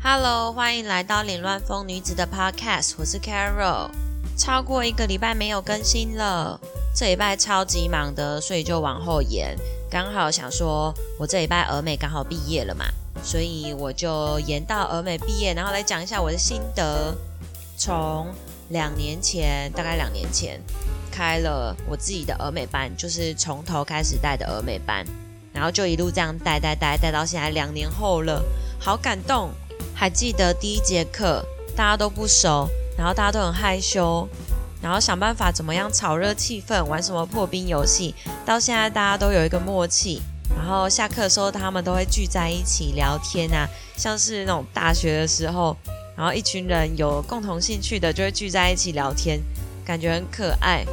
Hello，欢迎来到凌乱风女子的 Podcast，我是 Carol。超过一个礼拜没有更新了，这礼拜超级忙的，所以就往后延。刚好想说，我这礼拜俄美刚好毕业了嘛，所以我就延到俄美毕业，然后来讲一下我的心得。从两年前，大概两年前开了我自己的俄美班，就是从头开始带的俄美班，然后就一路这样带带带带到现在两年后了，好感动。还记得第一节课，大家都不熟，然后大家都很害羞，然后想办法怎么样炒热气氛，玩什么破冰游戏。到现在大家都有一个默契，然后下课的时候他们都会聚在一起聊天啊，像是那种大学的时候，然后一群人有共同兴趣的就会聚在一起聊天，感觉很可爱。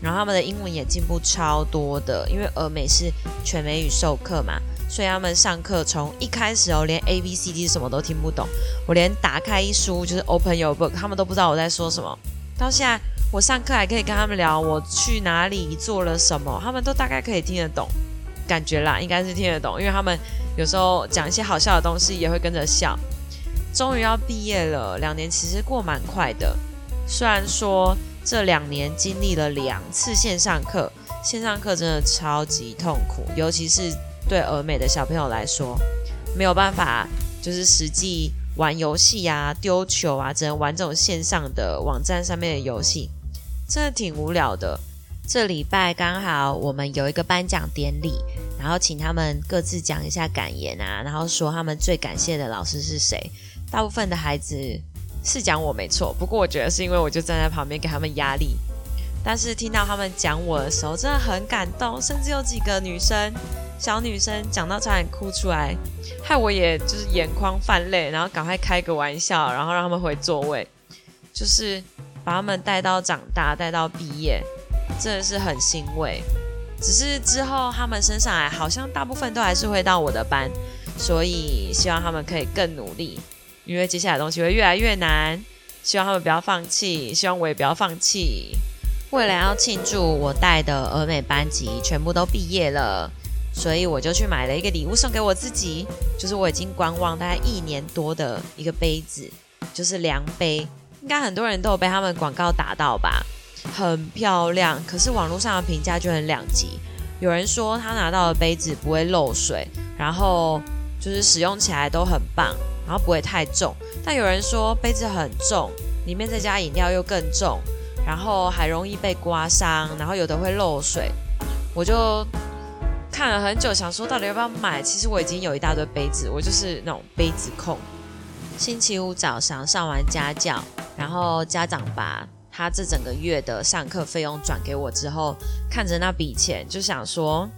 然后他们的英文也进步超多的，因为俄美是全美语授课嘛。所以他们上课从一开始哦，连 A B C D 什么都听不懂，我连打开一书就是 Open Your Book，他们都不知道我在说什么。到现在我上课还可以跟他们聊我去哪里做了什么，他们都大概可以听得懂，感觉啦应该是听得懂，因为他们有时候讲一些好笑的东西也会跟着笑。终于要毕业了，两年其实过蛮快的，虽然说这两年经历了两次线上课，线上课真的超级痛苦，尤其是。对俄美的小朋友来说，没有办法，就是实际玩游戏啊、丢球啊，只能玩这种线上的网站上面的游戏，真的挺无聊的。这礼拜刚好我们有一个颁奖典礼，然后请他们各自讲一下感言啊，然后说他们最感谢的老师是谁。大部分的孩子是讲我没错，不过我觉得是因为我就站在旁边给他们压力。但是听到他们讲我的时候，真的很感动，甚至有几个女生。小女生讲到差点哭出来，害我也就是眼眶泛泪，然后赶快开个玩笑，然后让他们回座位，就是把他们带到长大，带到毕业，真的是很欣慰。只是之后他们升上来，好像大部分都还是会到我的班，所以希望他们可以更努力，因为接下来的东西会越来越难。希望他们不要放弃，希望我也不要放弃。为了要庆祝我带的俄美班级全部都毕业了。所以我就去买了一个礼物送给我自己，就是我已经观望大概一年多的一个杯子，就是量杯，应该很多人都有被他们广告打到吧，很漂亮。可是网络上的评价就很两极，有人说他拿到的杯子不会漏水，然后就是使用起来都很棒，然后不会太重。但有人说杯子很重，里面再加饮料又更重，然后还容易被刮伤，然后有的会漏水，我就。看了很久，想说到底要不要买。其实我已经有一大堆杯子，我就是那种杯子控。星期五早上上完家教，然后家长把他这整个月的上课费用转给我之后，看着那笔钱，就想说，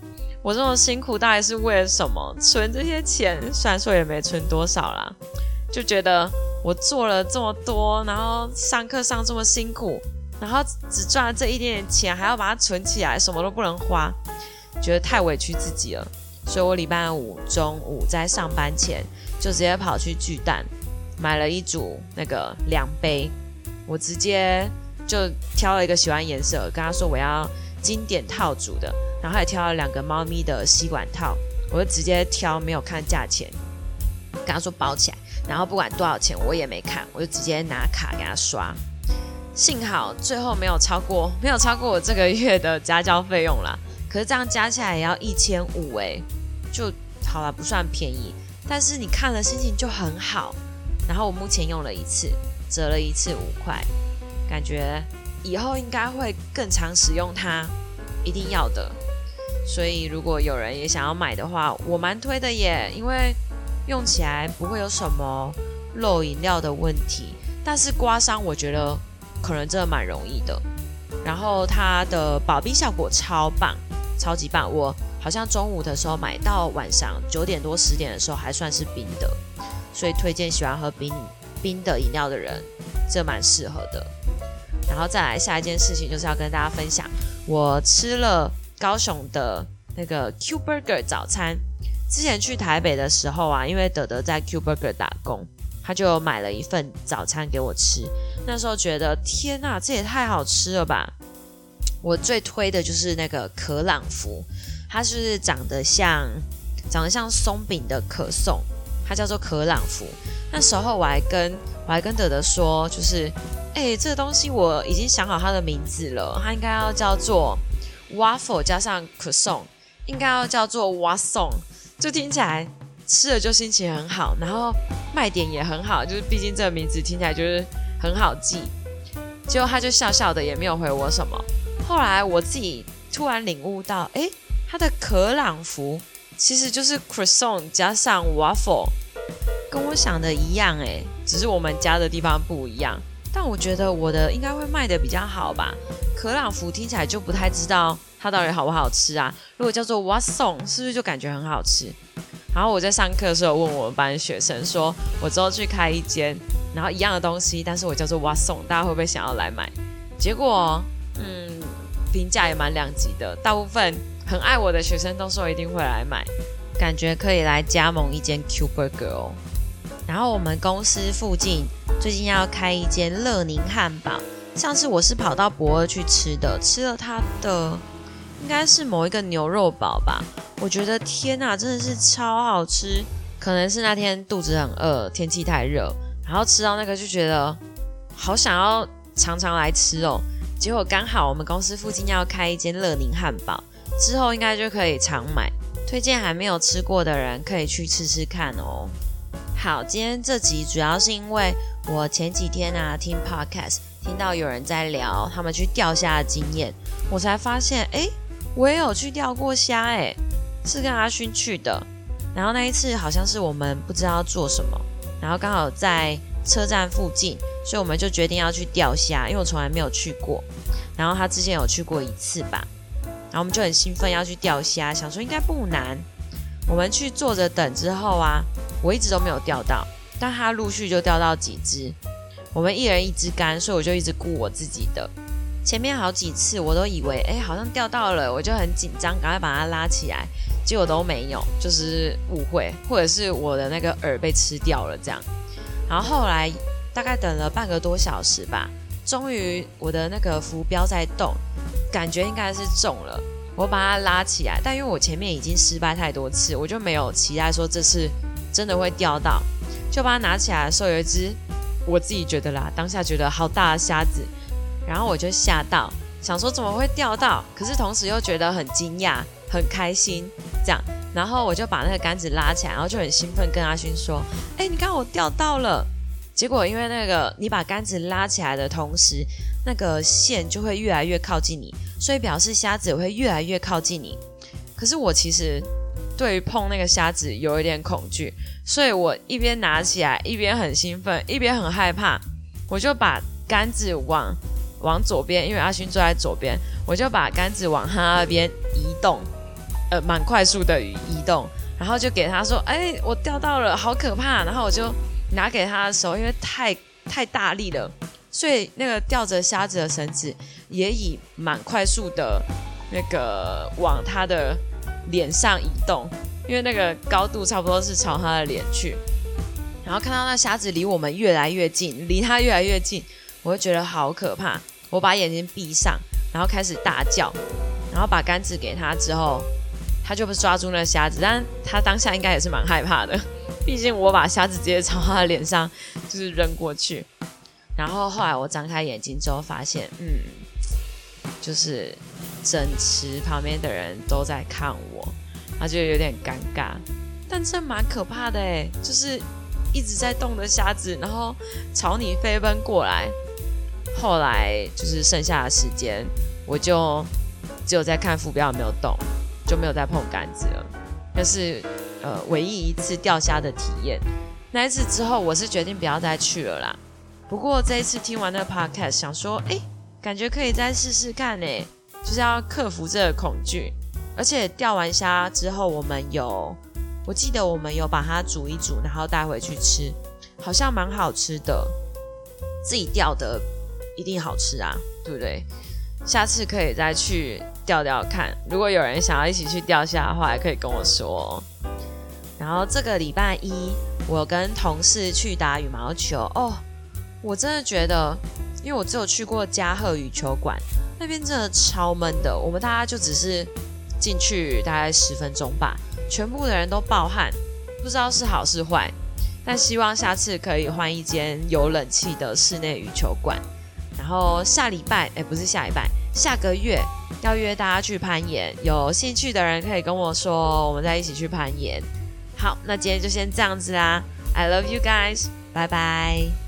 我这么辛苦到底是为了什么？存这些钱，虽然说也没存多少啦，就觉得我做了这么多，然后上课上这么辛苦，然后只赚了这一点点钱，还要把它存起来，什么都不能花。觉得太委屈自己了，所以我礼拜五中午在上班前就直接跑去巨蛋买了一组那个量杯，我直接就挑了一个喜欢颜色，跟他说我要经典套组的，然后还挑了两个猫咪的吸管套，我就直接挑没有看价钱，跟他说包起来，然后不管多少钱我也没看，我就直接拿卡给他刷，幸好最后没有超过没有超过我这个月的家教费用啦。可是这样加起来也要一千五哎，就好了，不算便宜。但是你看了心情就很好。然后我目前用了一次，折了一次五块，感觉以后应该会更常使用它，一定要的。所以如果有人也想要买的话，我蛮推的耶，因为用起来不会有什么漏饮料的问题。但是刮伤我觉得可能真的蛮容易的。然后它的保冰效果超棒。超级棒！我好像中午的时候买到晚上九点多十点的时候还算是冰的，所以推荐喜欢喝冰冰的饮料的人，这蛮适合的。然后再来下一件事情就是要跟大家分享，我吃了高雄的那个 Q Burger 早餐。之前去台北的时候啊，因为德德在 Q Burger 打工，他就买了一份早餐给我吃。那时候觉得天呐，这也太好吃了吧！我最推的就是那个可朗福，它是长得像长得像松饼的可颂，它叫做可朗福。那时候我还跟我还跟德德说，就是哎，这个东西我已经想好它的名字了，它应该要叫做 waffle 加上 crushon，应该要叫做 w a s s o n 就听起来吃了就心情很好，然后卖点也很好，就是毕竟这个名字听起来就是很好记。结果他就笑笑的，也没有回我什么。后来我自己突然领悟到，哎，它的可朗福其实就是 croissant 加上 waffle，跟我想的一样，哎，只是我们家的地方不一样。但我觉得我的应该会卖的比较好吧。可朗福听起来就不太知道它到底好不好吃啊。如果叫做 w a s s o n 是不是就感觉很好吃？然后我在上课的时候问我们班学生说，我之后去开一间，然后一样的东西，但是我叫做 w a s s o n 大家会不会想要来买？结果，嗯。评价也蛮两极的，大部分很爱我的学生都说一定会来买，感觉可以来加盟一间 Q Burger 哦。然后我们公司附近最近要开一间乐宁汉堡，上次我是跑到博二去吃的，吃了它的应该是某一个牛肉堡吧，我觉得天呐，真的是超好吃。可能是那天肚子很饿，天气太热，然后吃到那个就觉得好想要常常来吃哦。结果刚好我们公司附近要开一间乐宁汉堡，之后应该就可以常买。推荐还没有吃过的人可以去吃吃看哦。好，今天这集主要是因为我前几天啊听 podcast 听到有人在聊他们去钓虾的经验，我才发现哎，我也有去钓过虾哎，是跟阿勋去的。然后那一次好像是我们不知道做什么，然后刚好在车站附近。所以我们就决定要去钓虾，因为我从来没有去过。然后他之前有去过一次吧，然后我们就很兴奋要去钓虾，想说应该不难。我们去坐着等之后啊，我一直都没有钓到，但他陆续就钓到几只。我们一人一支竿，所以我就一直顾我自己的。前面好几次我都以为哎好像钓到了，我就很紧张，赶快把它拉起来，结果都没有，就是误会，或者是我的那个饵被吃掉了这样。然后后来。大概等了半个多小时吧，终于我的那个浮标在动，感觉应该是中了。我把它拉起来，但因为我前面已经失败太多次，我就没有期待说这次真的会钓到。就把它拿起来的时候，有一只我自己觉得啦，当下觉得好大的虾子，然后我就吓到，想说怎么会钓到？可是同时又觉得很惊讶、很开心，这样，然后我就把那个杆子拉起来，然后就很兴奋跟阿勋说：“哎，你看我钓到了。”结果，因为那个你把杆子拉起来的同时，那个线就会越来越靠近你，所以表示虾子也会越来越靠近你。可是我其实对于碰那个虾子有一点恐惧，所以我一边拿起来，一边很兴奋，一边很害怕。我就把杆子往往左边，因为阿勋坐在左边，我就把杆子往他那边移动，呃，蛮快速的移动，然后就给他说：“哎，我钓到了，好可怕！”然后我就。拿给他的时候，因为太太大力了，所以那个吊着虾子的绳子也以蛮快速的，那个往他的脸上移动，因为那个高度差不多是朝他的脸去。然后看到那虾子离我们越来越近，离他越来越近，我就觉得好可怕。我把眼睛闭上，然后开始大叫，然后把杆子给他之后，他就不抓住那虾子，但他当下应该也是蛮害怕的。毕竟我把虾子直接朝他的脸上就是扔过去，然后后来我张开眼睛之后发现，嗯，就是整池旁边的人都在看我，他就有点尴尬，但这蛮可怕的哎，就是一直在动的虾子，然后朝你飞奔过来。后来就是剩下的时间，我就只有在看浮标有没有动，就没有再碰杆子了，那是。呃，唯一一次钓虾的体验，那一次之后，我是决定不要再去了啦。不过这一次听完那个 podcast，想说，哎，感觉可以再试试看呢，就是要克服这个恐惧。而且钓完虾之后，我们有，我记得我们有把它煮一煮，然后带回去吃，好像蛮好吃的。自己钓的一定好吃啊，对不对？下次可以再去钓钓看。如果有人想要一起去钓虾的话，也可以跟我说。然后这个礼拜一，我跟同事去打羽毛球哦。我真的觉得，因为我只有去过嘉禾羽球馆，那边真的超闷的。我们大家就只是进去大概十分钟吧，全部的人都暴汗，不知道是好是坏。但希望下次可以换一间有冷气的室内羽球馆。然后下礼拜，哎，不是下礼拜，下个月要约大家去攀岩，有兴趣的人可以跟我说，我们再一起去攀岩。好，那今天就先这样子啦，I love you guys，拜拜。